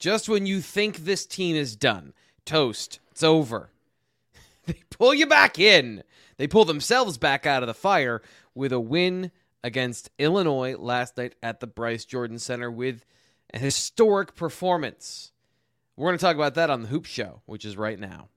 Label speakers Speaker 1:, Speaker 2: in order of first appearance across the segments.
Speaker 1: just when you think this team is done, toast, it's over, they pull you back in. They pull themselves back out of the fire with a win against Illinois last night at the Bryce Jordan Center with a historic performance. We're going to talk about that on the Hoop Show, which is right now.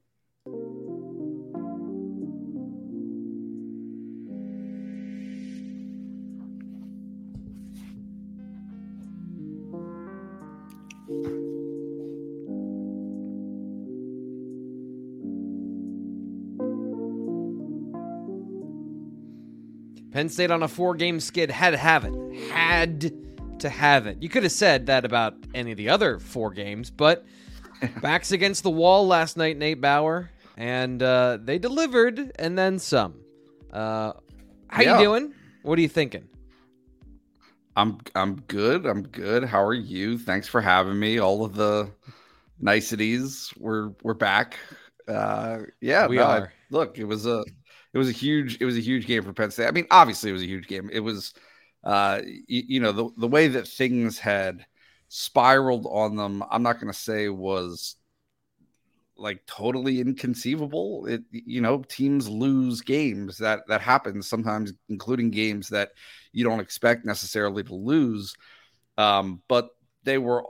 Speaker 1: Penn State on a four game skid had to have it. Had to have it. You could have said that about any of the other four games, but backs against the wall last night, Nate Bauer, and uh, they delivered and then some. Uh, how yeah. you doing? What are you thinking?
Speaker 2: I'm I'm good. I'm good. How are you? Thanks for having me. All of the niceties. We're we're back. Uh, yeah,
Speaker 1: we no, are. I,
Speaker 2: look, it was a it was a huge it was a huge game for Penn State. I mean, obviously it was a huge game. It was uh you, you know the the way that things had spiraled on them, I'm not going to say was like totally inconceivable. It you know, teams lose games that that happens sometimes including games that you don't expect necessarily to lose. Um but they were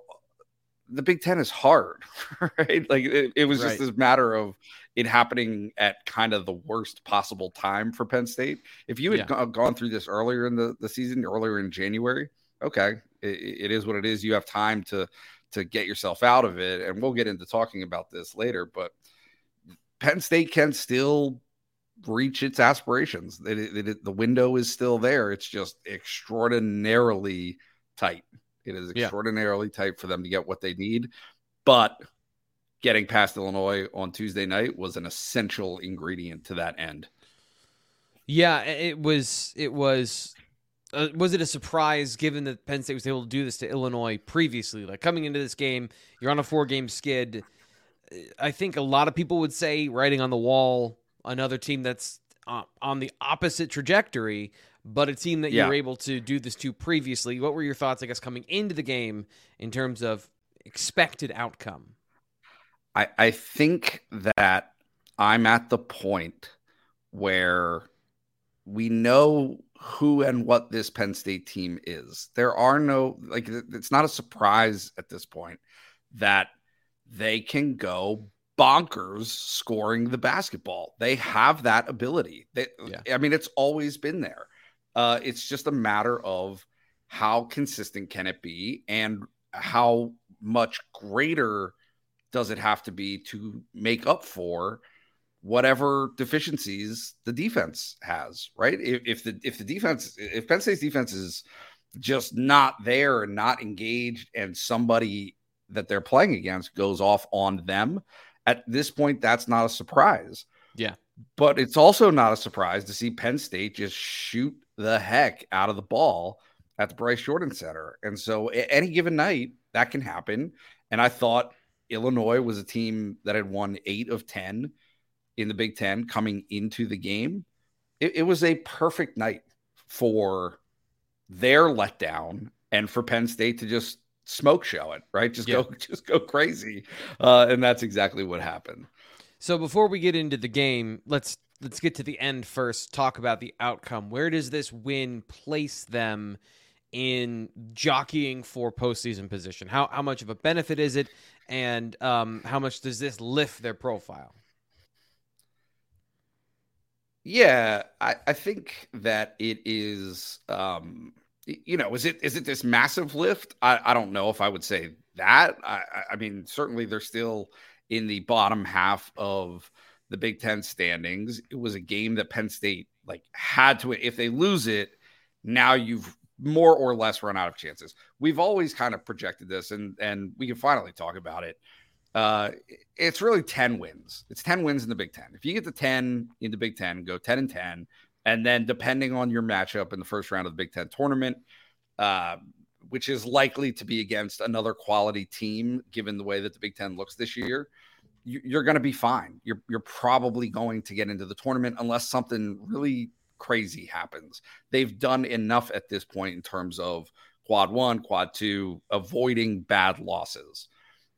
Speaker 2: the Big 10 is hard, right? Like it, it was right. just this matter of it happening at kind of the worst possible time for Penn State. If you had yeah. g- gone through this earlier in the, the season, earlier in January, okay, it, it is what it is. You have time to to get yourself out of it, and we'll get into talking about this later. But Penn State can still reach its aspirations. It, it, the window is still there. It's just extraordinarily tight. It is extraordinarily yeah. tight for them to get what they need, but getting past Illinois on Tuesday night was an essential ingredient to that end.
Speaker 1: Yeah, it was. It was. Uh, was it a surprise given that Penn State was able to do this to Illinois previously? Like coming into this game, you're on a four game skid. I think a lot of people would say, writing on the wall, another team that's uh, on the opposite trajectory, but a team that yeah. you were able to do this to previously. What were your thoughts, I guess, coming into the game in terms of expected outcome?
Speaker 2: I, I think that I'm at the point where we know who and what this Penn State team is. There are no, like, it's not a surprise at this point that they can go bonkers scoring the basketball. They have that ability. They, yeah. I mean, it's always been there. Uh, it's just a matter of how consistent can it be and how much greater does it have to be to make up for whatever deficiencies the defense has, right? If, if, the if the defense if Penn State's defense is just not there and not engaged, and somebody that they're playing against goes off on them, at this point, that's not a surprise.
Speaker 1: Yeah.
Speaker 2: But it's also not a surprise to see Penn State just shoot the heck out of the ball at the Bryce Jordan Center. And so, any given night, that can happen. And I thought Illinois was a team that had won eight of 10 in the Big Ten coming into the game. It, it was a perfect night for their letdown and for Penn State to just smoke show it, right? Just yeah. go, just go crazy, uh, and that's exactly what happened.
Speaker 1: So before we get into the game, let's let's get to the end first. Talk about the outcome. Where does this win place them in jockeying for postseason position? How how much of a benefit is it, and um, how much does this lift their profile?
Speaker 2: Yeah, I, I think that it is. Um, you know, is it is it this massive lift? I, I don't know if I would say that. I, I mean, certainly they're still in the bottom half of the Big Ten standings. It was a game that Penn State like had to. If they lose it, now you've more or less run out of chances. We've always kind of projected this, and and we can finally talk about it. Uh, it's really 10 wins. It's 10 wins in the Big Ten. If you get the 10 in the Big Ten, go 10 and 10. And then depending on your matchup in the first round of the Big Ten tournament, uh, which is likely to be against another quality team, given the way that the Big Ten looks this year, you, are going to be fine. You're, you're probably going to get into the tournament unless something really crazy happens. They've done enough at this point in terms of quad one, quad two, avoiding bad losses.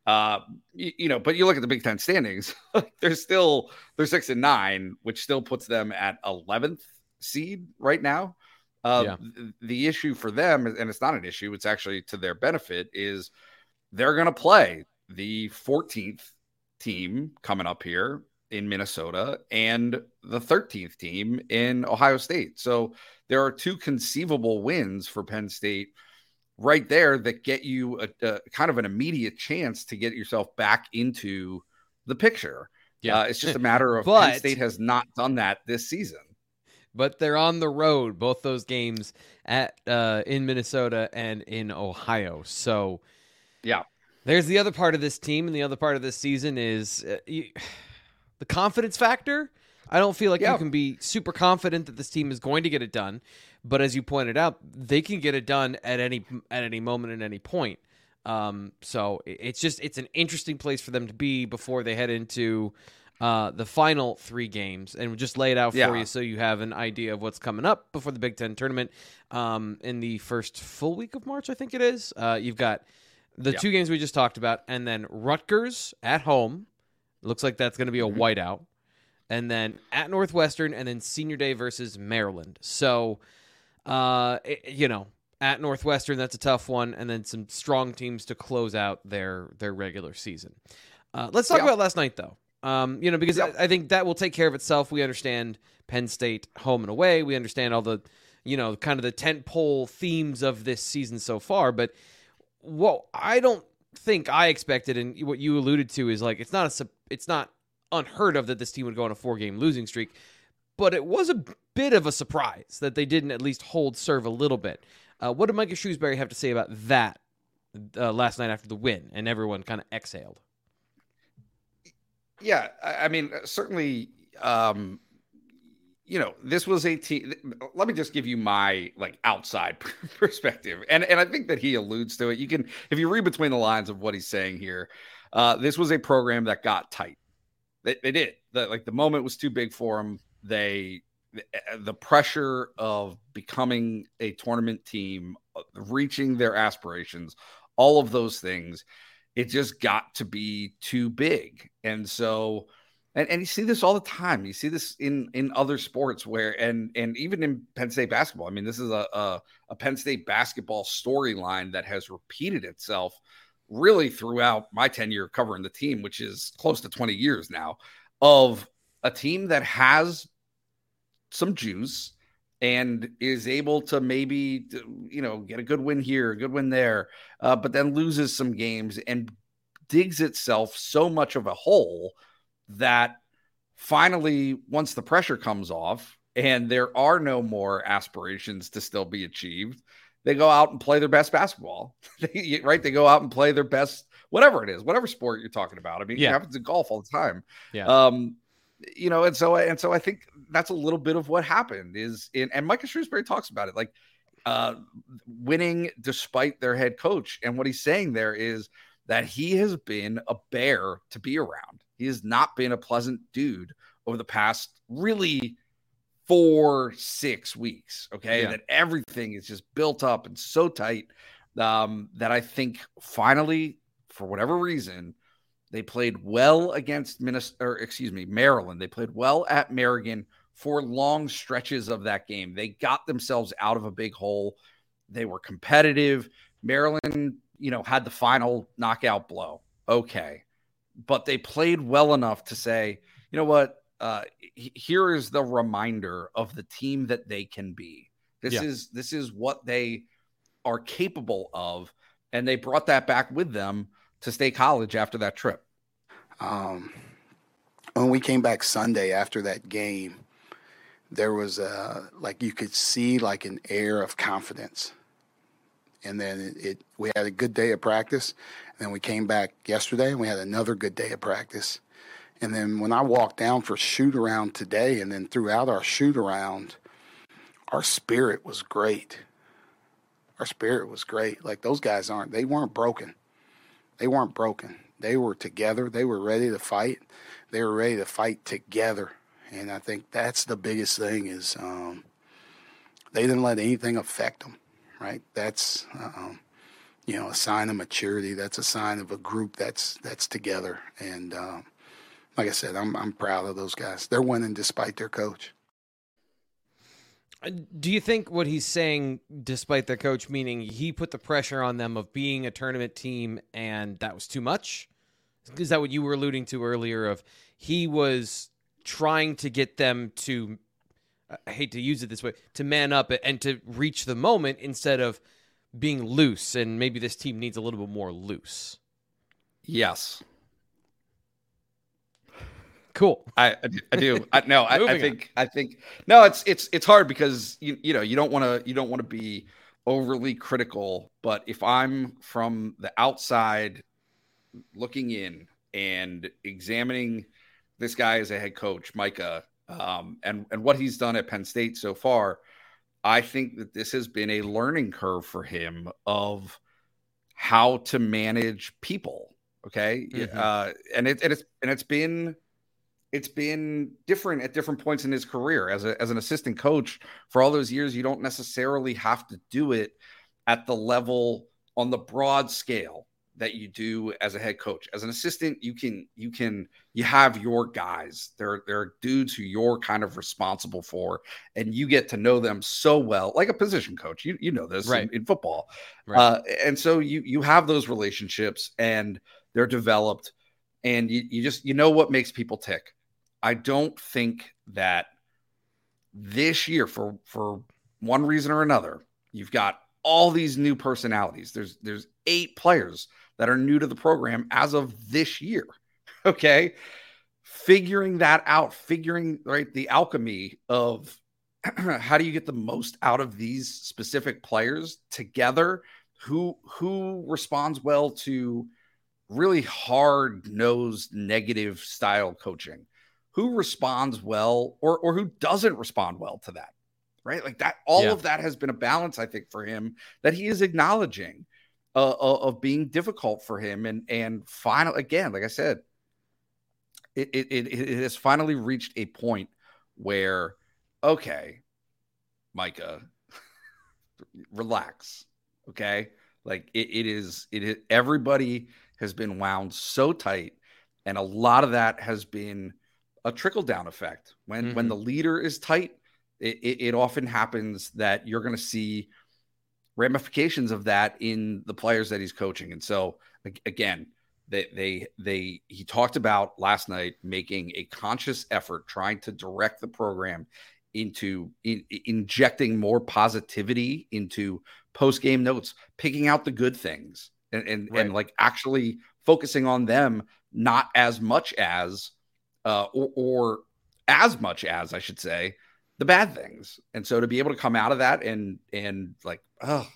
Speaker 2: Uh, you, you, know, but you look at the Big Ten standings; they're still they're six and nine, which still puts them at eleventh seed right now. Uh, yeah. th- the issue for them, and it's not an issue; it's actually to their benefit, is they're going to play the 14th team coming up here in Minnesota and the 13th team in Ohio State. So there are two conceivable wins for Penn State right there that get you a, a kind of an immediate chance to get yourself back into the picture. Yeah, uh, it's just a matter of but, Penn State has not done that this season.
Speaker 1: But they're on the road, both those games at uh, in Minnesota and in Ohio. So,
Speaker 2: yeah,
Speaker 1: there's the other part of this team, and the other part of this season is uh, you, the confidence factor. I don't feel like yeah. you can be super confident that this team is going to get it done, but as you pointed out, they can get it done at any at any moment at any point. Um, so it's just it's an interesting place for them to be before they head into uh, the final three games, and we'll just lay it out for yeah. you so you have an idea of what's coming up before the Big Ten tournament um, in the first full week of March. I think it is. Uh, you've got the yeah. two games we just talked about, and then Rutgers at home. Looks like that's going to be a mm-hmm. whiteout and then at Northwestern, and then Senior Day versus Maryland. So, uh, it, you know, at Northwestern, that's a tough one, and then some strong teams to close out their their regular season. Uh, let's talk yeah. about last night, though. Um, you know, because yeah. I, I, think that will take care of itself. We understand Penn State home and away. We understand all the, you know, kind of the tent pole themes of this season so far. But what I don't think I expected, and what you alluded to, is like it's not a it's not unheard of that this team would go on a four game losing streak, but it was a bit of a surprise that they didn't at least hold serve a little bit. Uh, what did Micah Shrewsberry have to say about that uh, last night after the win and everyone kind of exhaled?
Speaker 2: Yeah, I mean, certainly, um, you know, this was a team. Let me just give you my like outside perspective, and and I think that he alludes to it. You can, if you read between the lines of what he's saying here, uh, this was a program that got tight. They, they did. The, like the moment was too big for them. They the pressure of becoming a tournament team, uh, reaching their aspirations, all of those things, it just got to be too big. And so, and, and you see this all the time. You see this in in other sports where, and and even in Penn State basketball. I mean, this is a a, a Penn State basketball storyline that has repeated itself really throughout my tenure covering the team, which is close to 20 years now, of a team that has some juice and is able to maybe you know get a good win here, a good win there, uh, but then loses some games and digs itself so much of a hole that finally, once the pressure comes off and there are no more aspirations to still be achieved, they go out and play their best basketball, right? They go out and play their best, whatever it is, whatever sport you're talking about. I mean, yeah. it happens in golf all the time.
Speaker 1: Yeah.
Speaker 2: Um, you know, and so and so I think that's a little bit of what happened is in and Micah Shrewsberry talks about it, like uh winning despite their head coach. And what he's saying there is that he has been a bear to be around. He has not been a pleasant dude over the past really four, six weeks. Okay. Yeah. That everything is just built up and so tight um, that I think finally, for whatever reason, they played well against Minnesota, or excuse me, Maryland. They played well at Merrigan for long stretches of that game. They got themselves out of a big hole. They were competitive. Maryland, you know, had the final knockout blow. Okay. But they played well enough to say, you know what? Uh, here is the reminder of the team that they can be. This yeah. is this is what they are capable of, and they brought that back with them to State College after that trip.
Speaker 3: Um, when we came back Sunday after that game, there was a like you could see like an air of confidence, and then it, it we had a good day of practice. And then we came back yesterday, and we had another good day of practice and then when I walked down for shoot around today, and then throughout our shoot around, our spirit was great. Our spirit was great. Like those guys aren't, they weren't broken. They weren't broken. They were together. They were ready to fight. They were ready to fight together. And I think that's the biggest thing is um, they didn't let anything affect them, right? That's, um, you know, a sign of maturity. That's a sign of a group that's that's together. And um, like I said, I'm I'm proud of those guys. They're winning despite their coach.
Speaker 1: Uh, do you think what he's saying, despite their coach, meaning he put the pressure on them of being a tournament team and that was too much? Is that what you were alluding to earlier? Of he was trying to get them to, I hate to use it this way, to man up and to reach the moment instead of being loose. And maybe this team needs a little bit more loose.
Speaker 2: Yes.
Speaker 1: Cool.
Speaker 2: I I do. I, no, I, I, think on. I think no. It's it's it's hard because you you know you don't want to you don't want to be overly critical. But if I'm from the outside looking in and examining this guy as a head coach, Micah, um, and and what he's done at Penn State so far, I think that this has been a learning curve for him of how to manage people. Okay, mm-hmm. uh, and it and it's and it's been it's been different at different points in his career. As a as an assistant coach for all those years you don't necessarily have to do it at the level on the broad scale that you do as a head coach. As an assistant you can you can you have your guys. There there are dudes who you're kind of responsible for and you get to know them so well like a position coach. You you know this
Speaker 1: right.
Speaker 2: in, in football. Right. uh, and so you you have those relationships and they're developed and you, you just you know what makes people tick I don't think that this year, for for one reason or another, you've got all these new personalities. There's there's eight players that are new to the program as of this year. Okay. Figuring that out, figuring right the alchemy of how do you get the most out of these specific players together? Who who responds well to really hard nosed negative style coaching? Who responds well or or who doesn't respond well to that right like that all yeah. of that has been a balance i think for him that he is acknowledging uh, uh of being difficult for him and and final again like i said it, it it has finally reached a point where okay micah relax okay like it, it is it is everybody has been wound so tight and a lot of that has been a trickle down effect. When mm-hmm. when the leader is tight, it, it, it often happens that you're going to see ramifications of that in the players that he's coaching. And so again, they they they he talked about last night making a conscious effort trying to direct the program into in, injecting more positivity into post game notes, picking out the good things and and, right. and like actually focusing on them not as much as uh, or, or as much as I should say the bad things. And so to be able to come out of that and and like, oh,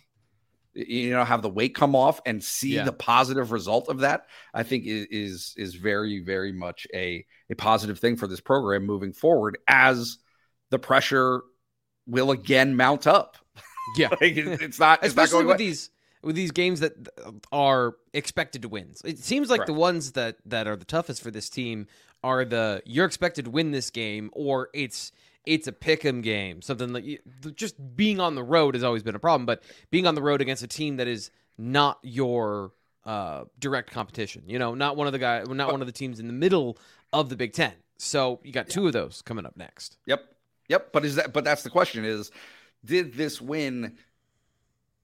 Speaker 2: you know, have the weight come off and see yeah. the positive result of that, I think is is very very much a a positive thing for this program moving forward as the pressure will again mount up.
Speaker 1: Yeah,
Speaker 2: like it's not
Speaker 1: it's especially not with away. these with these games that are expected to win. It seems like Correct. the ones that that are the toughest for this team are the you're expected to win this game or it's it's a pick'em game. Something like just being on the road has always been a problem, but being on the road against a team that is not your uh, direct competition. You know, not one of the guys, not one of the teams in the middle of the Big Ten. So you got two of those coming up next.
Speaker 2: Yep, yep. But is that? But that's the question: is did this win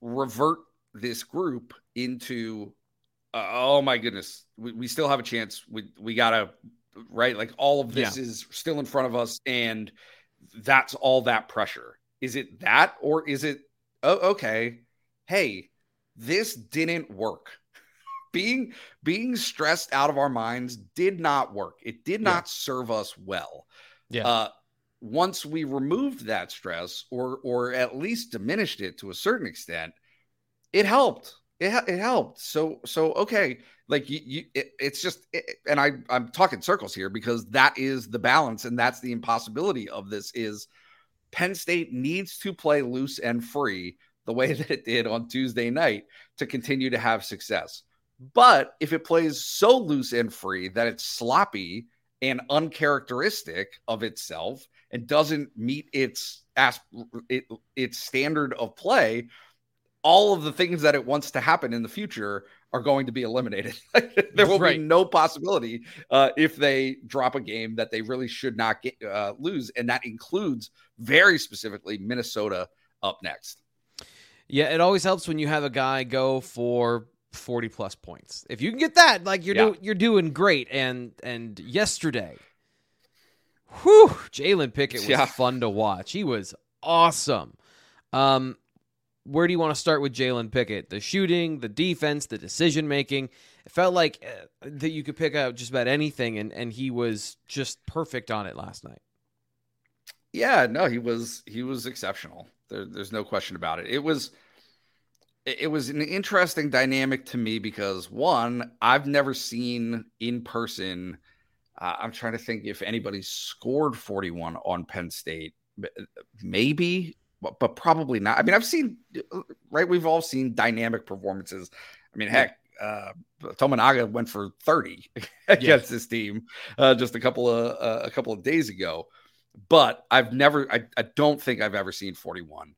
Speaker 2: revert this group into? Uh, oh my goodness, we, we still have a chance. We we gotta right? Like all of this yeah. is still in front of us, and that's all that pressure. Is it that, or is it, oh, okay, hey, this didn't work. being being stressed out of our minds did not work. It did not serve us well.
Speaker 1: Yeah. Uh,
Speaker 2: once we removed that stress, or or at least diminished it to a certain extent, it helped. It, it helped. So so okay, like you, you it, it's just it, and i i'm talking circles here because that is the balance and that's the impossibility of this is penn state needs to play loose and free the way that it did on tuesday night to continue to have success but if it plays so loose and free that it's sloppy and uncharacteristic of itself and doesn't meet its its standard of play all of the things that it wants to happen in the future are going to be eliminated. there will
Speaker 1: Right.
Speaker 2: be no possibility uh, if they drop a game that they really should not get, uh, lose, and that includes very specifically Minnesota up next.
Speaker 1: Yeah, it always helps when you have a guy go for 40 plus points. If you can get that, like you're
Speaker 2: Yeah.
Speaker 1: do, you're doing great. And and yesterday, whew, Jalen Pickett was
Speaker 2: Yeah.
Speaker 1: fun to watch. He was awesome. Um, where do you want to start with Jalen Pickett? The shooting, the defense, the decision making. It felt like uh, that you could pick out just about anything, and and he was just perfect on it last night.
Speaker 2: Yeah, no, he was he was exceptional. There, there's no question about it. It was it was an interesting dynamic to me because one, I've never seen in person. Uh, I'm trying to think if anybody scored 41 on Penn State. Maybe, but, but probably not. I mean, I've seen right. We've all seen dynamic performances. I mean, heck, uh, Tominaga went for 30 against this team uh, just a couple of uh, a couple of days ago but I've never I, I don't think I've ever seen 41.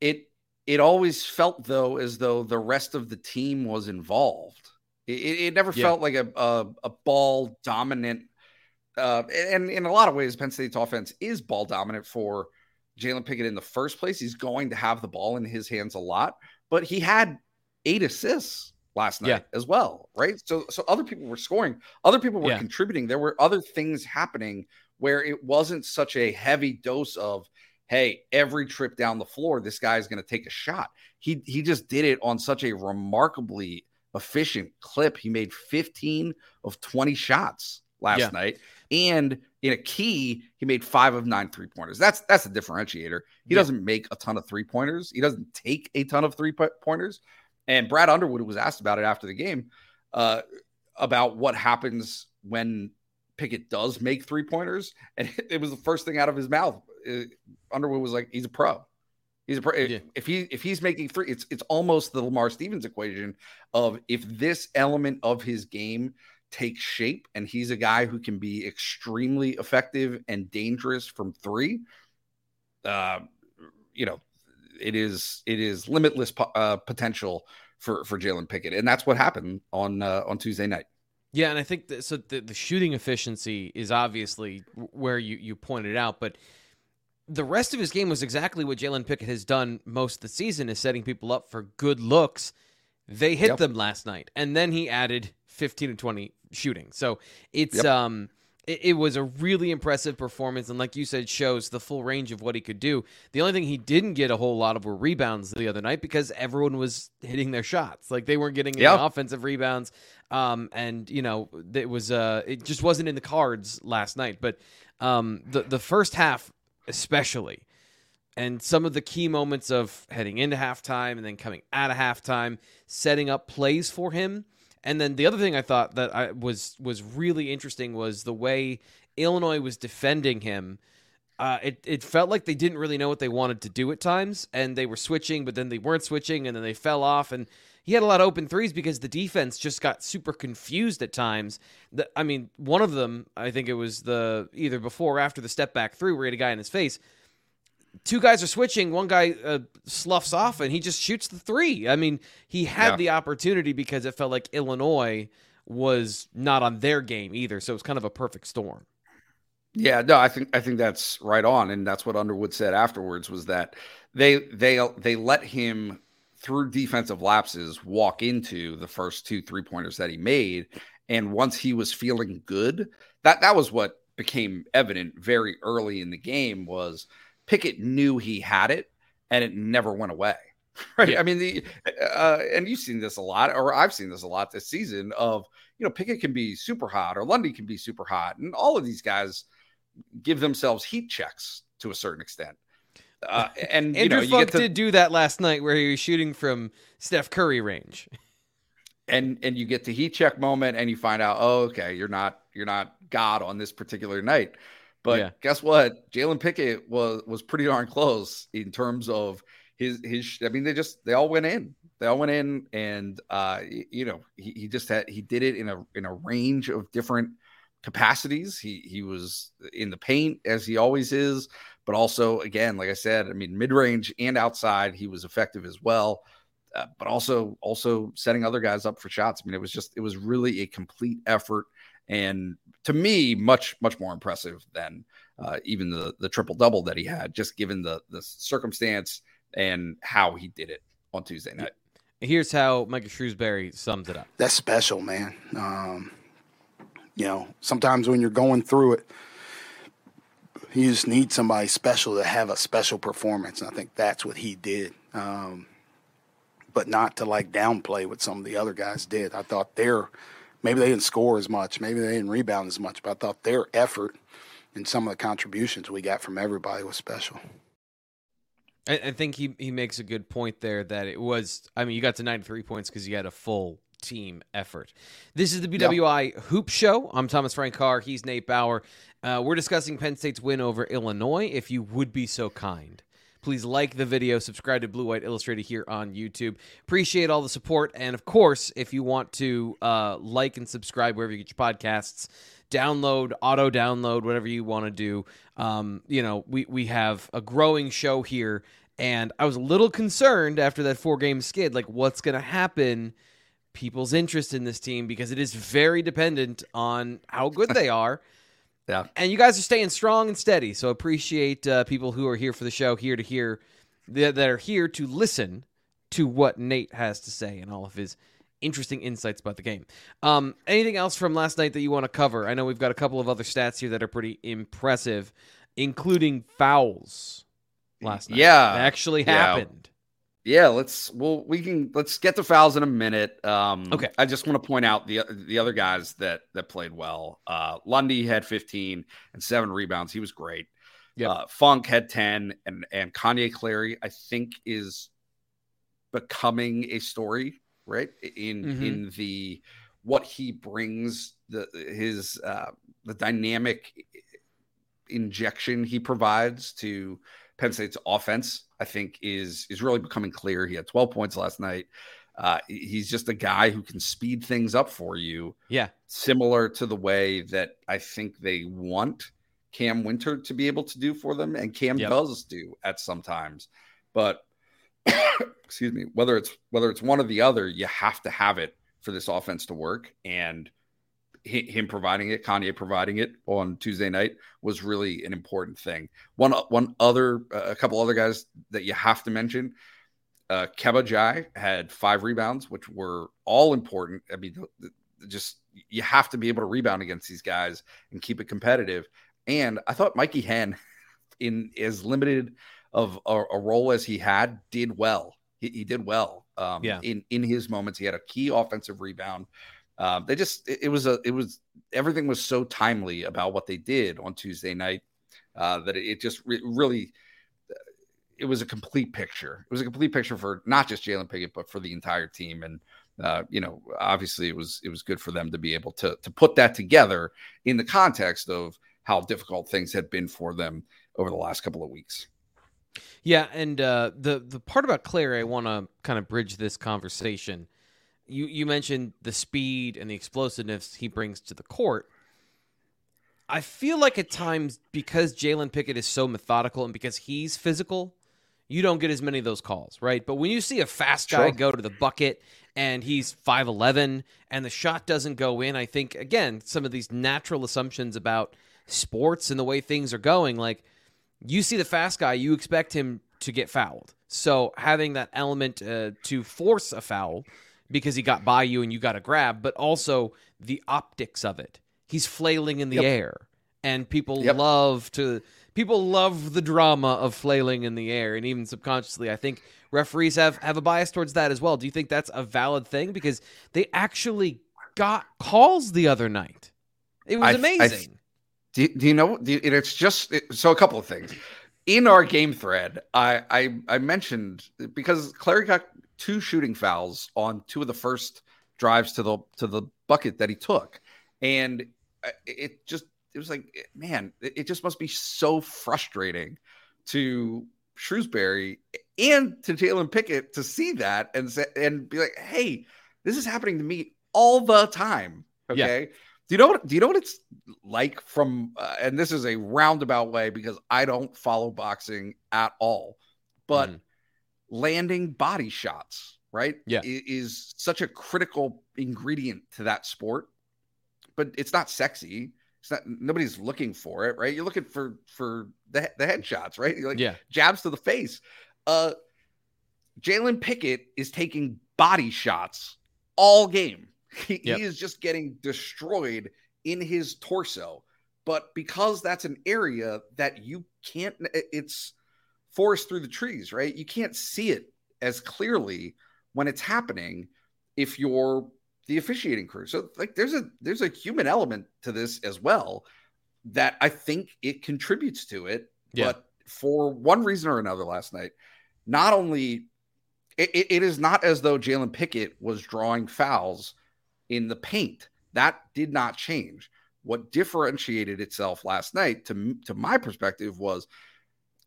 Speaker 2: It it always felt though as though the rest of the team was involved. It, it, it never
Speaker 1: Yeah.
Speaker 2: felt like a, a a ball dominant uh and in a lot of ways Penn State's offense is ball dominant for Jalen Pickett in the first place. He's going to have the ball in his hands a lot, but he had eight assists last night
Speaker 1: Yeah.
Speaker 2: as well, right? So so other people were scoring, other people were
Speaker 1: Yeah.
Speaker 2: contributing. There were other things happening where it wasn't such a heavy dose of hey every trip down the floor this guy's going to take a shot he he just did it on such a remarkably efficient clip he made 15 of 20 shots last
Speaker 1: Yeah.
Speaker 2: night and in a key he made 5 of 9 three pointers that's that's a differentiator he
Speaker 1: Yeah.
Speaker 2: doesn't make a ton of three pointers he doesn't take a ton of three pointers and Brad Underwood was asked about it after the game uh, about what happens when Pickett does make three pointers, and it was the first thing out of his mouth. Uh, Underwood was like, "He's a pro. He's a pro. If-
Speaker 1: Yeah.
Speaker 2: If he if he's making three, it's it's almost the Lamar Stevens equation of if this element of his game takes shape, and he's a guy who can be extremely effective and dangerous from three. Uh, you know, it is it is limitless po- uh, potential for for Jalen Pickett, and that's what happened on uh, on Tuesday night.
Speaker 1: Yeah, and I think that, so. The, the shooting efficiency is obviously where you you pointed out, but the rest of his game was exactly what Jalen Pickett has done most of the season: is setting people up for good looks. They hit
Speaker 2: Yep.
Speaker 1: them last night, and then he added fifteen and twenty shooting. So it's
Speaker 2: Yep.
Speaker 1: um. It, it was a really impressive performance, and like you said, shows the full range of what he could do. The only thing he didn't get a whole lot of were rebounds the other night because everyone was hitting their shots. Like they weren't getting any
Speaker 2: Yeah.
Speaker 1: offensive rebounds um, and you know it was uh, it just wasn't in the cards last night. But um, the the first half, especially, and some of the key moments of heading into halftime and then coming out of halftime, setting up plays for him. And then the other thing I thought that I was was really interesting was the way Illinois was defending him. Uh, it it felt like they didn't really know what they wanted to do at times, and they were switching, but then they weren't switching, and then they fell off. And he had a lot of open threes because the defense just got super confused at times. The, I mean, one of them, I think it was the either before or after the step back through where he had a guy in his face. Two guys are switching. One guy uh, sloughs off and he just shoots the three. I mean, he had
Speaker 2: Yeah.
Speaker 1: the opportunity because it felt like Illinois was not on their game either. So it was kind of a perfect storm.
Speaker 2: Yeah, no, I think I think that's right on, and that's what Underwood said afterwards was that they they they let him through defensive lapses walk into the first two three pointers that he made, and once he was feeling good, that that was what became evident very early in the game was Pickett knew he had it, and it never went away. Right?
Speaker 1: Yeah.
Speaker 2: I mean, the uh, and you've seen this a lot, or I've seen this a lot this season. Of you know, Pickett can be super hot, or Lundy can be super hot, and all of these guys give themselves heat checks to a certain extent. Uh, and you
Speaker 1: Andrew
Speaker 2: know, you
Speaker 1: Funk
Speaker 2: get to,
Speaker 1: did do that last night where he was shooting from Steph Curry range.
Speaker 2: and and you get the heat check moment, and you find out, oh, okay, you're not you're not God on this particular night. But
Speaker 1: Yeah.
Speaker 2: guess what? Jalen Pickett was was pretty darn close in terms of his his. I mean, they just they all went in. They all went in, and uh, you know, he, he just had he did it in a in a range of different capacities. He he was in the paint as he always is, but also again, like I said, I mean, mid range and outside, he was effective as well. uh, but also also setting other guys up for shots. I mean, it was just it was really a complete effort, and to me, much much more impressive than uh, even the the triple double that he had, just given the the circumstance and how he did it on Tuesday night.
Speaker 1: Here's how Michael Shrewsberry sums it up.
Speaker 3: That's special, man. Um, you know, sometimes when you're going through it, you just need somebody special to have a special performance. And I think that's what he did. Um, but not to like downplay what some of the other guys did. I thought their maybe they didn't score as much, maybe they didn't rebound as much, but I thought their effort and some of the contributions we got from everybody was special.
Speaker 1: I, I think he he makes a good point there that it was. I mean, you got to 93 points because you had a full team effort. This is the BWI. Hoop Show. I'm Thomas Frank Carr. He's Nate Bauer. Uh, we're discussing Penn State's win over Illinois. If you would be so kind, please like the video, subscribe to Blue White Illustrated here on YouTube. Appreciate all the support, and of course, if you want to uh, like and subscribe wherever you get your podcasts, download, auto download, whatever you want to do. Um, you know, we we have a growing show here, and I was a little concerned after that four game skid, like what's going to happen people's interest in this team because it is very dependent on how good they are.
Speaker 2: Yeah.
Speaker 1: And you guys are staying strong and steady. So appreciate uh, people who are here for the show, here to hear, that are here to listen to what Nate has to say and all of his interesting insights about the game. Um, anything else from last night that you want to cover? I know we've got a couple of other stats here that are pretty impressive, including fouls last night.
Speaker 2: Yeah.
Speaker 1: That actually happened.
Speaker 2: Yeah, let's well we can let's get to fouls in a minute. Um
Speaker 1: okay.
Speaker 2: I just want to point out the the other guys that that played well. Uh Lundy had 15 and 7 rebounds. He was great.
Speaker 1: Yeah.
Speaker 2: Uh, Funk had 10 and and Kanye Clary I think is becoming a story, right? In mm-hmm. in the what he brings the his uh the dynamic injection he provides to Penn State's offense, I think, is is really becoming clear. He had 12 points last night. Uh, he's just a guy who can speed things up for you.
Speaker 1: Yeah.
Speaker 2: Similar to the way that I think they want Cam Wynter to be able to do for them, and Cam yep. does do at sometimes. But excuse me, whether it's whether it's one or the other, you have to have it for this offense to work. And him providing it, Kanye providing it on Tuesday night was really an important thing. One one other, uh, a couple other guys that you have to mention. Uh, Kebba Njie had five rebounds, which were all important. I mean, just you have to be able to rebound against these guys and keep it competitive. And I thought Mikey Henn, in as limited of a, a role as he had, did well. He, he did well. Um,
Speaker 1: yeah.
Speaker 2: In in his moments, he had a key offensive rebound um, they just it, it, was a it was everything was so timely about what they did on Tuesday night uh, that it, it just re- really uh, it was a complete picture. It was a complete picture for not just Jalen Pickett but for the entire team. And uh, you know, obviously it was it was good for them to be able to to put that together in the context of how difficult things had been for them over the last couple of weeks.
Speaker 1: Yeah, and uh, the the part about Clary, I want to kind of bridge this conversation you you mentioned the speed and the explosiveness he brings to the court. I feel like at times because Jalen Pickett is so methodical and because he's physical, you don't get as many of those calls, right? But when you see a fast guy sure. go to the bucket and he's 5'11 and the shot doesn't go in, I think again, some of these natural assumptions about sports and the way things are going, like you see the fast guy, you expect him to get fouled. So having that element uh, to force a foul because he got by you and you got a grab, but also the optics of it. He's flailing in the yep. air, and people yep. love to people love the drama of flailing in the air, and even subconsciously, I think referees have have a bias towards that as well. Do you think that's a valid thing? Because they actually got calls the other night. It was I, amazing. I,
Speaker 2: do, do you know? Do you, it's just it, so a couple of things in our game thread. I I, I mentioned because Clary got two shooting fouls on two of the first drives to the to the bucket that he took, and uh, it just it was like man, it just must be so frustrating to Shrewsberry and to Jalen Pickett to see that and say, and be like, hey, this is happening to me all the time. Okay. Yeah. Do you know what? Do you know what it's like from? Uh, and this is a roundabout way because I don't follow boxing at all, but mm landing body shots, right?
Speaker 1: Yeah.
Speaker 2: is such a critical ingredient to that sport. But it's not sexy. It's not nobody's looking for it, right? You're looking for for the the headshots, right? You're like
Speaker 1: yeah,
Speaker 2: jabs to the face. Uh Jalen Pickett is taking body shots all game. He,
Speaker 1: Yep.
Speaker 2: he is just getting destroyed in his torso. But because that's an area that you can't, it's forest through the trees, right? You can't see it as clearly when it's happening if you're the officiating crew. So like there's a there's a human element to this as well that I think it contributes to it.
Speaker 1: Yeah.
Speaker 2: But for one reason or another last night, not only it, it- is not as though Jalen Pickett was drawing fouls in the paint. That did not change. What differentiated itself last night, to to my perspective, was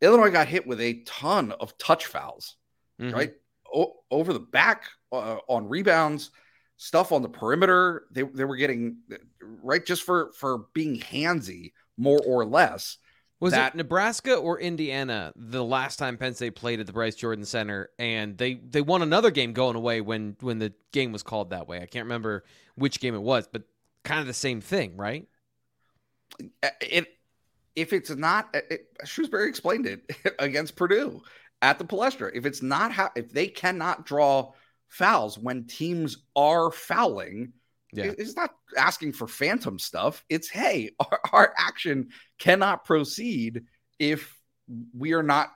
Speaker 2: Illinois got hit with a ton of touch fouls
Speaker 1: Mhm.
Speaker 2: right o- over the back uh, on rebounds stuff on the perimeter they, they were getting right just for for being handsy more or less
Speaker 1: Was
Speaker 2: that-
Speaker 1: it Nebraska or Indiana the last time Penn State played at the Bryce Jordan Center and they they won another game going away when when the game was called that way. I can't remember which game it was, but kind of the same thing, right?
Speaker 2: It if it's not uh, it, Shrewsberry explained it against purdue at the palestra. If it's not how if they cannot draw fouls when teams are fouling
Speaker 1: Yeah.
Speaker 2: it- it's not asking for phantom stuff. It's hey our, our action cannot proceed if we are not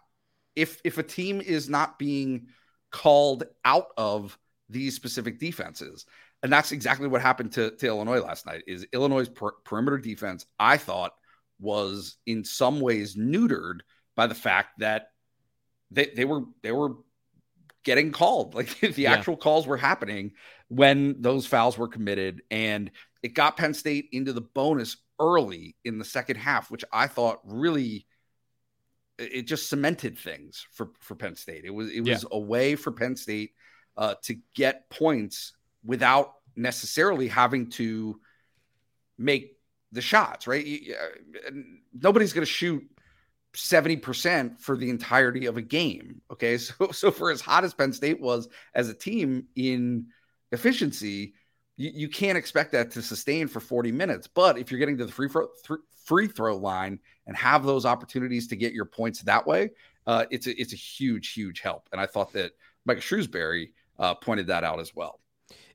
Speaker 2: if if a team is not being called out of these specific defenses. And that's exactly what happened to, to illinois last night is illinois per- perimeter defense i thought was in some ways neutered by the fact that they, they were they were getting called. Like the
Speaker 1: Yeah.
Speaker 2: actual calls were happening when those fouls were committed and it got penn state into the bonus early in the second half which i thought really it it just cemented things for for penn state. It was it was a way for penn state uh, to get points without necessarily having to make the shots, right? Uh, Nobody's going to shoot 70% for the entirety of a game. Okay. So, so for as hot as Penn State was as a team in efficiency, you, you can't expect that to sustain for 40 minutes. But if you're getting to the free throw, th- free throw line and have those opportunities to get your points that way, uh, it's a, it's a huge, huge help. And I thought that Mike Shrewsberry uh, pointed that out as well.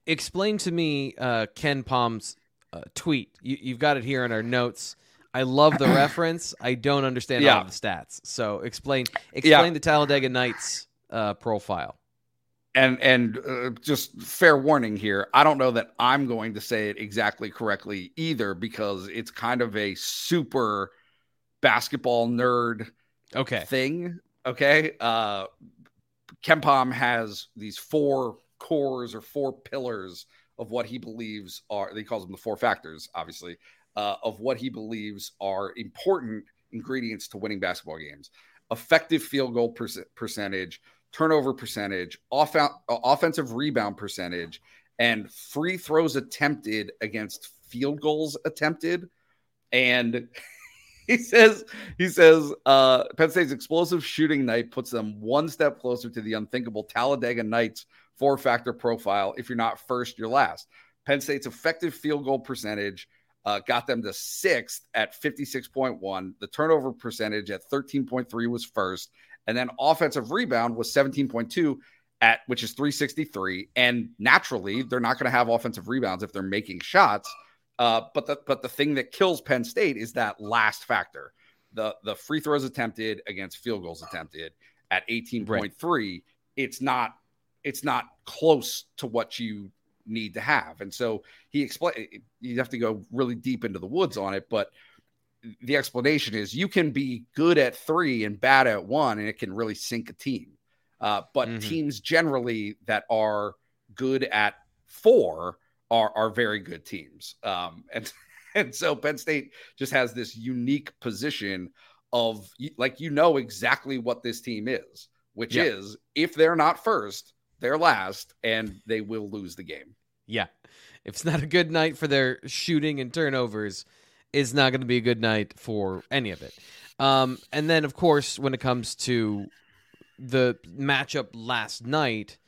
Speaker 1: Explain to me uh, KenPom's uh, tweet. You, you've got it here in our notes. I love the reference. I don't understand all
Speaker 2: Yeah.
Speaker 1: of the stats. So explain explain the Talladega Nights uh, profile.
Speaker 2: and and uh, just fair warning here i don't know that i'm going to say it exactly correctly either because it's kind of a super basketball nerd
Speaker 1: Okay.
Speaker 2: thing okay uh KenPom has these four cores or four pillars of what he believes are he calls them the four factors obviously uh, of what he believes are important ingredients to winning basketball games. Effective field goal perc- percentage turnover percentage off- offensive rebound percentage and free throws attempted against field goals attempted. And he says he says uh penn state's explosive shooting night puts them one step closer to the unthinkable talladega nights four factor profile if you're not first you're last penn state's effective field goal percentage uh, got them to sixth at 56.1 the turnover percentage at 13.3 was first and then offensive rebound was 17.2 at which is 363 and naturally they're not going to have offensive rebounds if they're making shots uh, but the but the thing that kills Penn State is that last factor. The the free throws attempted against field goals attempted at 18.3. It's not it's not close to what you need to have. And so he explained you have to go really deep into the woods on it, but the explanation is you can be good at three and bad at one, and it can really sink a team. Uh, but
Speaker 1: Mhm.
Speaker 2: teams generally that are good at four are are very good teams. Um, and and so Penn State just has this unique position of like you know exactly what this team is, which
Speaker 1: Yeah.
Speaker 2: is if they're not first, they're last, and they will lose the game.
Speaker 1: Yeah. If it's not a good night for their shooting and turnovers, it's not going to be a good night for any of it. Um, and then, of course, when it comes to the matchup last night,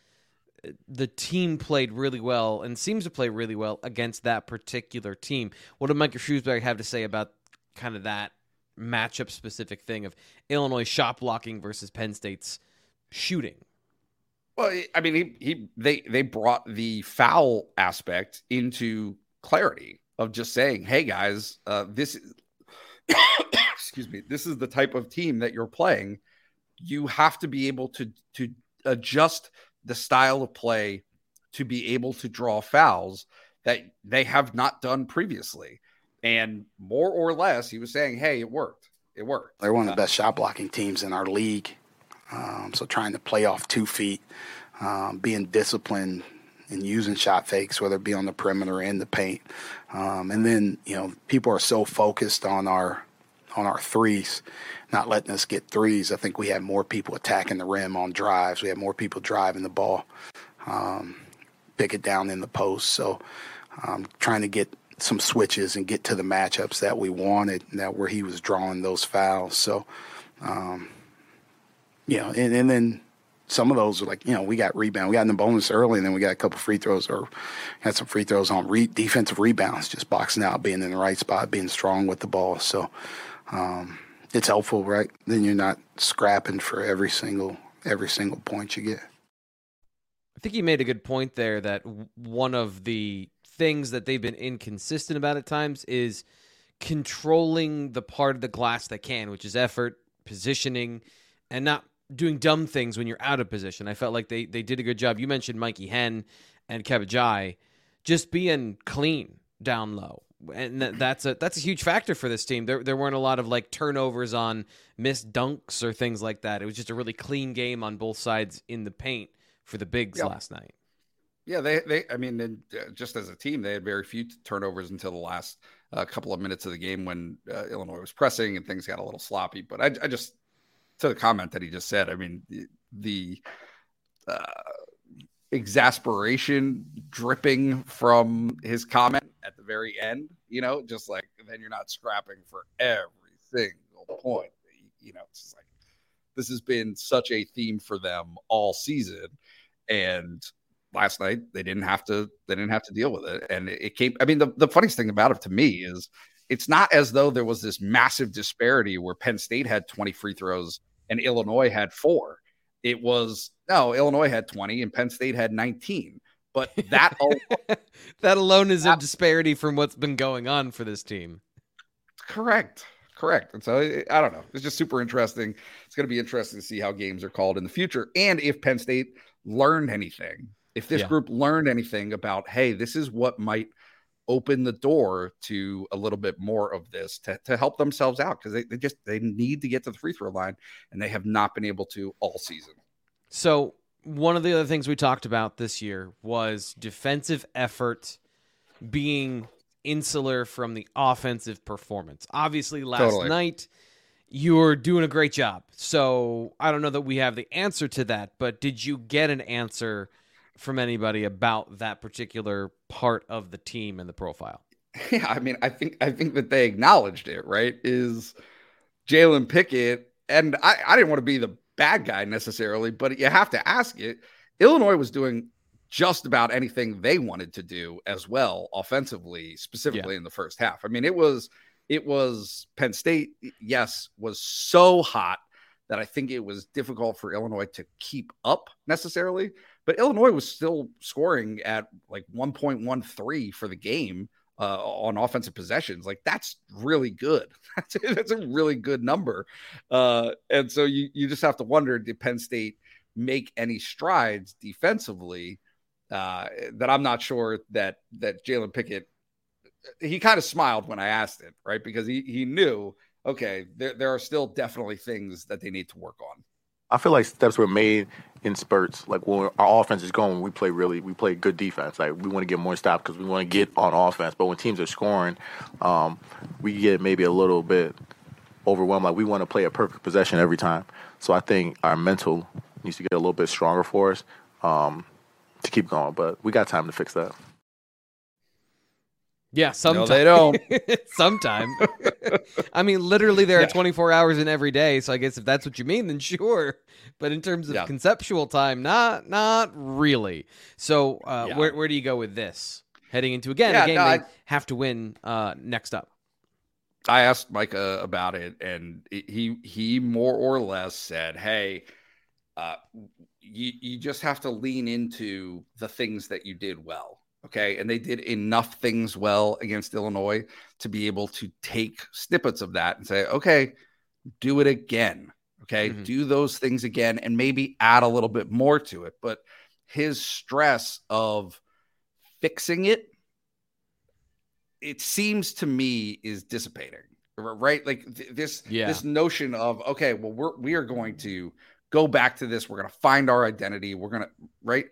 Speaker 1: the team played really well and seems to play really well against that particular team. What did Micah Shrewsberry have to say about kind of that matchup specific thing of Illinois shot blocking versus Penn State's shooting?
Speaker 2: Well, I mean, he, he they they brought the foul aspect into clarity of just saying, "Hey guys, uh, this is excuse me, this is the type of team that you're playing. You have to be able to to adjust the style of play to be able to draw fouls that they have not done previously." And more or less, he was saying, "Hey, it worked. It worked."
Speaker 3: They're one of the best shot blocking teams in our league. Um, so trying to play off two feet, um, being disciplined and using shot fakes, whether it be on the perimeter or in the paint. Um, and then you know people are so focused on our on our threes, not letting us get threes. I think we have more people attacking the rim on drives. We have more people driving the ball, um, pick it down in the post. So um, trying to get some switches and get to the matchups that we wanted, that where he was drawing those fouls. So, um, you know, and, and then some of those are like, you know, we got rebound. We got in the bonus early, and then we got a couple free throws or had some free throws on re- defensive rebounds, just boxing out, being in the right spot, being strong with the ball. So um, it's helpful, right? Then you're not scrapping for every single every single point you get.
Speaker 1: I think you made a good point there that one of the things that they've been inconsistent about at times is controlling the part of the glass that can, which is effort, positioning, and not doing dumb things when you're out of position. I felt like they they did a good job. You mentioned Mikey Henn and Kebba Njie just being clean down low. And that's a that's a huge factor for this team. There there weren't a lot of like turnovers on missed dunks or things like that. It was just a really clean game on both sides in the paint for the bigs last night.
Speaker 2: Yeah, they they I mean, uh, just as a team, they had very few turnovers until the last uh, couple of minutes of the game when uh, Illinois was pressing and things got a little sloppy. But I, I just to the comment that he just said, I mean, the uh, exasperation dripping from his comment at the very end, you know, just like then you're not scrapping for every single point. You know, it's like this has been such a theme for them all season. And last night they didn't have to they didn't have to deal with it. And it came I mean, the, the funniest thing about it to me is it's not as though there was this massive disparity where Penn State had 20 free throws and Illinois had four. It was no, Illinois had 20 and Penn State had 19. But that alone,
Speaker 1: that alone is that, a disparity from what's been going on for this team.
Speaker 2: Correct. Correct. And so I don't know. It's just super interesting. It's going to be interesting to see how games are called in the future and if Penn State learned anything. If this yeah. group learned anything about, hey, this is what might open the door to a little bit more of this to, to help themselves out because they, they just they need to get to the free throw line and they have not been able to all season.
Speaker 1: So one of the other things we talked about this year was defensive effort being insular from the offensive performance. Obviously, last totally. night you were doing a great job. So I don't know that we have the answer to that, but did you get an answer from anybody about that particular part of the team and the profile.
Speaker 2: Yeah, I mean, I think I think that they acknowledged it, right? Is Jalen Pickett, and I, I didn't want to be the bad guy necessarily, but you have to ask it. Illinois was doing just about anything they wanted to do as well offensively, specifically yeah. in the first half. I mean, it was it was Penn State, yes, was so hot that I think it was difficult for Illinois to keep up necessarily. But Illinois was still scoring at like 1.13 for the game uh, on offensive possessions. Like that's really good. That's, that's a really good number. Uh, and so you you just have to wonder: Did Penn State make any strides defensively? Uh, that I'm not sure that that Jalen Pickett. He kind of smiled when I asked it, right? Because he he knew okay, there there are still definitely things that they need to work on.
Speaker 4: I feel like steps were made in spurts. Like when our offense is going, we play really, we play good defense. Like we want to get more stops because we want to get on offense. But when teams are scoring, um, we get maybe a little bit overwhelmed. Like we want to play a perfect possession every time. So I think our mental needs to get a little bit stronger for us um, to keep going. But we got time to fix that.
Speaker 1: Yeah,
Speaker 2: No, they don't.
Speaker 1: sometime. I mean, literally, there
Speaker 2: Yeah.
Speaker 1: are 24 hours in every day. So I guess if that's what you mean, then sure. But in terms of
Speaker 2: Yeah.
Speaker 1: conceptual time, not not really. So uh,
Speaker 2: Yeah.
Speaker 1: where where do you go with this? Heading into again a game
Speaker 2: no,
Speaker 1: they
Speaker 2: I-
Speaker 1: have to win uh, next up.
Speaker 2: I asked Micah about it, and he he more or less said, "Hey, uh, you you just have to lean into the things that you did well, okay?" And they did enough things well against Illinois to be able to take snippets of that and say, "Okay, do it again." Okay,
Speaker 1: Mhm.
Speaker 2: do those things again, and maybe add a little bit more to it. But his stress of fixing it it seems to me is dissipating right like th- this
Speaker 1: Yeah.
Speaker 2: this notion of okay well we're we are going to go back to this we're going to find our identity we're going to right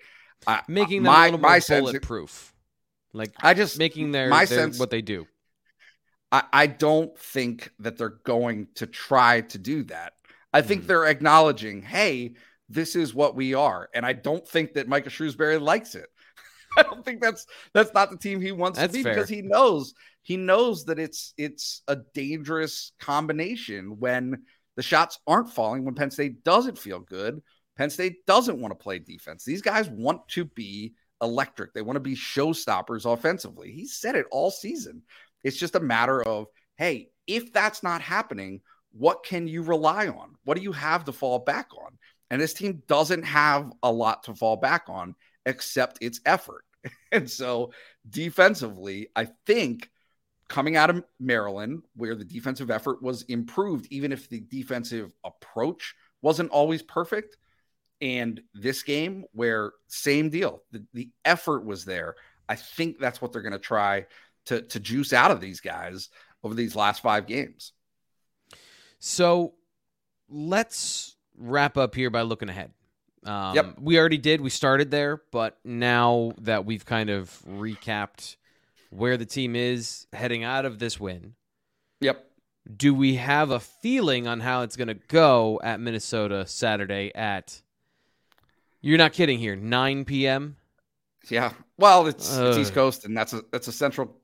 Speaker 2: I,
Speaker 1: Making them
Speaker 2: my,
Speaker 1: a little more bulletproof, like
Speaker 2: i just
Speaker 1: making their,
Speaker 2: my
Speaker 1: their
Speaker 2: sense-
Speaker 1: what they do.
Speaker 2: I, I don't think that they're going to try to do that i think
Speaker 1: Mhm.
Speaker 2: they're acknowledging hey this is what we are and i don't think that micah shrewsberry likes it i don't think that's that's not the team he wants
Speaker 1: That's
Speaker 2: to be
Speaker 1: fair.
Speaker 2: because he knows he knows that it's it's a dangerous combination when the shots aren't falling when penn state doesn't feel good penn state doesn't want to play defense. These guys want to be electric. They want to be showstoppers offensively. He said it all season. It's just a matter of hey if that's not happening what can you rely on? What do you have to fall back on? And this team doesn't have a lot to fall back on except its effort. And so defensively i think coming out of Maryland, where the defensive effort was improved, even if the defensive approach wasn't always perfect. And this game, where same deal, the, the effort was there. I think that's what they're going to try to to juice out of these guys over these last five games.
Speaker 1: So let's wrap up here by looking ahead. Um,
Speaker 2: Yep.
Speaker 1: We already did. We started there, but now that we've kind of recapped where the team is heading out of this win,
Speaker 2: Yep.
Speaker 1: do we have a feeling on how it's going to go at Minnesota Saturday at? You're not kidding here. 9 p.m.
Speaker 2: Yeah. Well, it's, it's East Coast, and that's a that's a central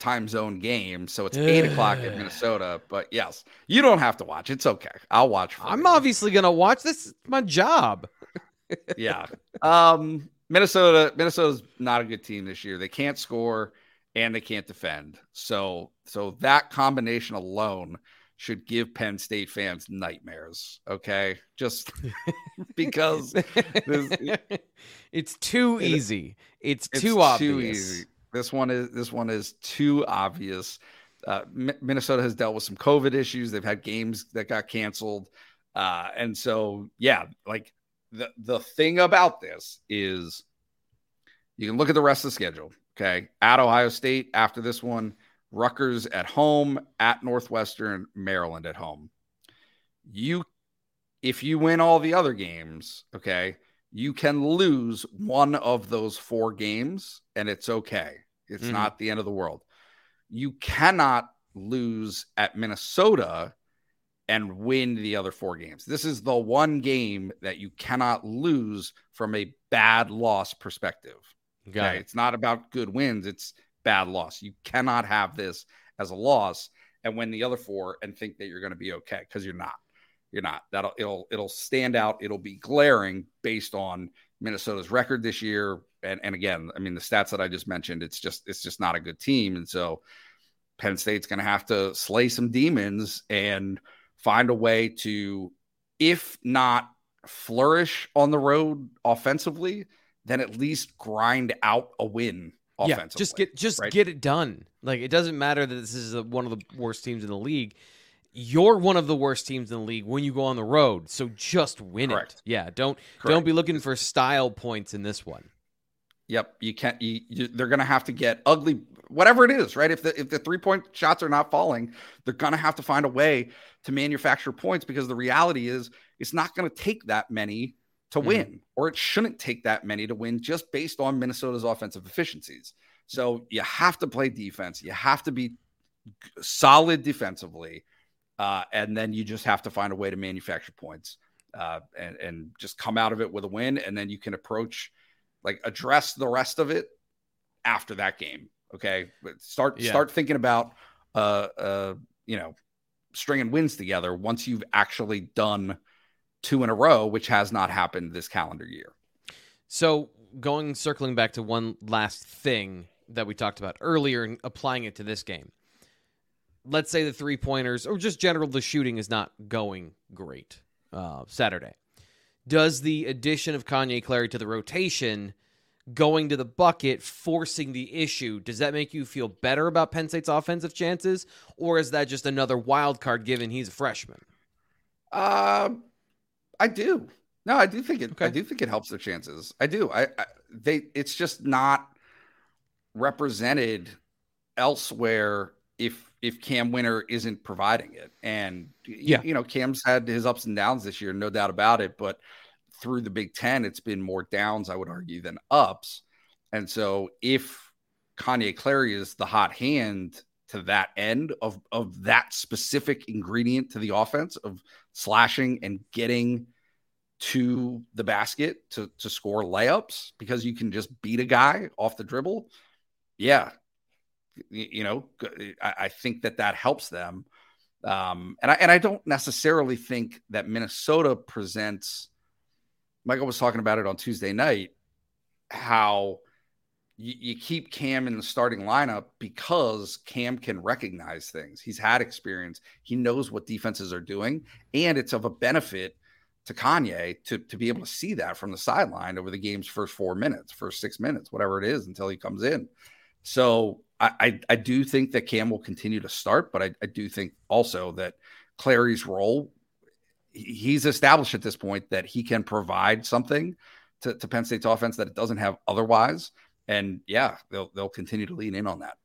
Speaker 2: time zone game, so it's eight o'clock in Minnesota. But yes, you don't have to watch. It's okay. I'll watch. For
Speaker 1: I'm
Speaker 2: you.
Speaker 1: obviously going to watch this. My job.
Speaker 2: yeah. Um, Minnesota, Minnesota's not a good team this year. They can't score and they can't defend. So, so that combination alone should give Penn State fans nightmares. Okay, just because This-
Speaker 1: it's too easy. It's,
Speaker 2: it's
Speaker 1: too obvious.
Speaker 2: This one is this one is too obvious. Uh, Mi- Minnesota has dealt with some COVID issues. They've had games that got canceled, uh, and so yeah, like the the thing about this is you can look at the rest of the schedule. Okay, at Ohio State after this one, Rutgers at home, at Northwestern, Maryland at home. You, if you win all the other games, okay, you can lose one of those four games and it's okay. It's
Speaker 1: Mhm.
Speaker 2: not the end of the world. You cannot lose at Minnesota and win the other four games. This is the one game that you cannot lose from a bad loss perspective.
Speaker 1: Got
Speaker 2: Okay,
Speaker 1: it.
Speaker 2: It's not about good wins, it's bad loss. You cannot have this as a loss and win the other four and think that you're going to be okay because you're not. You're not. That'll it'll it'll stand out. It'll be glaring based on Minnesota's record this year. And and again, I mean the stats that I just mentioned, it's just it's just not a good team. And so Penn State's going to have to slay some demons and find a way to, if not flourish on the road offensively, then at least grind out a win offensively.
Speaker 1: Yeah, just get just
Speaker 2: right?
Speaker 1: get it done. Like it doesn't matter that this is a, one of the worst teams in the league. You're one of the worst teams in the league when you go on the road. So just win
Speaker 2: Correct.
Speaker 1: it. Yeah, don't don't be looking for style points in this one.
Speaker 2: Yep, you can't. You, you, they're going to have to get ugly, whatever it is, right? If the if the three point shots are not falling, they're going to have to find a way to manufacture points because the reality is it's not going to take that many to
Speaker 1: Mhm.
Speaker 2: win, or it shouldn't take that many to win just based on Minnesota's offensive efficiencies. So you have to play defense. You have to be solid defensively, uh, and then you just have to find a way to manufacture points uh, and and just come out of it with a win, and then you can approach like address the rest of it after that game Okay, but start
Speaker 1: Yeah.
Speaker 2: start thinking about uh uh you know stringing wins together once you've actually done two in a row, which has not happened this calendar year.
Speaker 1: So going circling back to one last thing that we talked about earlier and applying it to this game. Let's say the three pointers or just general the shooting is not going great uh, Saturday. Does the addition of Kanye Clary to the rotation going to the bucket forcing the issue does that make you feel better about Penn State's offensive chances or is that just another wild card given he's a freshman?
Speaker 2: Um, I do. No, I do think it. I do think it helps their chances. I do. I, I they. It's just not represented elsewhere if if Cam Wynter isn't providing it. And
Speaker 1: Yeah.
Speaker 2: you know, Cam's had his ups and downs this year, no doubt about it. But through the Big Ten, it's been more downs, I would argue, than ups. And so if Kanye Clary is the hot hand to that end of of that specific ingredient to the offense of slashing and getting to the basket to to score layups because you can just beat a guy off the dribble. Yeah, you, know, I, I think that that helps them. Um, and I and I don't necessarily think that Minnesota presents. Michael was talking about it on Tuesday night. How you, you keep Cam in the starting lineup because Cam can recognize things. He's had experience. He knows what defenses are doing, and it's of a benefit to Kanye to, to be able to see that from the sideline over the game's first four minutes, first six minutes, whatever it is, until he comes in. So I, I, I do think that Cam will continue to start, but I, I do think also that Clary's role, he's established at this point that he can provide something to, to Penn State's offense that it doesn't have otherwise. And yeah, they'll they'll continue to lean in on that.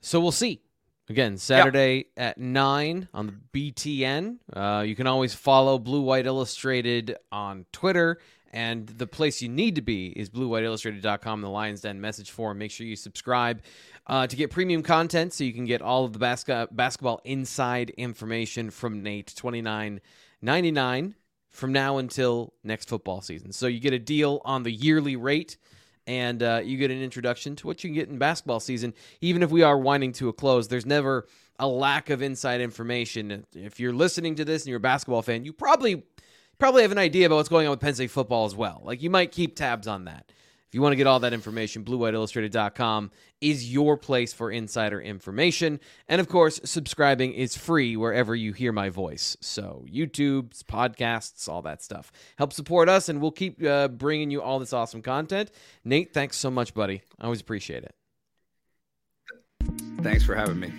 Speaker 1: So we'll see. Again, Saturday at 9 on the BTN. Uh, you can always follow Blue White Illustrated on Twitter. And the place you need to be is bluewhiteillustrated.com, the Lions Den message forum. Make sure you subscribe uh, to get premium content so you can get all of the basca- basketball inside information from Nate. Twenty nine ninety nine from now until next football season. So you get a deal on the yearly rate and uh, you get an introduction to what you can get in basketball season. Even if we are winding to a close, there's never a lack of inside information. If you're listening to this and you're a basketball fan, you probably probably have an idea about what's going on with Penn State football as well. Like you might keep tabs on that. If you want to get all that information, bluewhiteillustrated.com is your place for insider information. And of course, subscribing is free wherever you hear my voice. So, YouTube, podcasts, all that stuff. Help support us, and we'll keep uh, bringing you all this awesome content. Nate, thanks so much, buddy. I always appreciate it.
Speaker 2: Thanks for having me.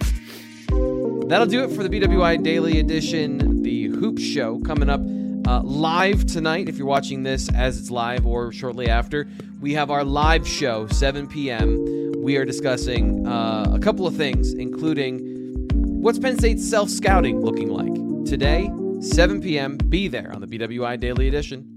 Speaker 1: That'll do it for the BWI Daily Edition, the Hoop Show, coming up uh, live tonight. If you're watching this as it's live or shortly after, we have our live show, 7 p.m. We are discussing uh, a couple of things, including what's Penn State's self scouting looking like. Today, 7 p.m., be there on the BWI Daily Edition.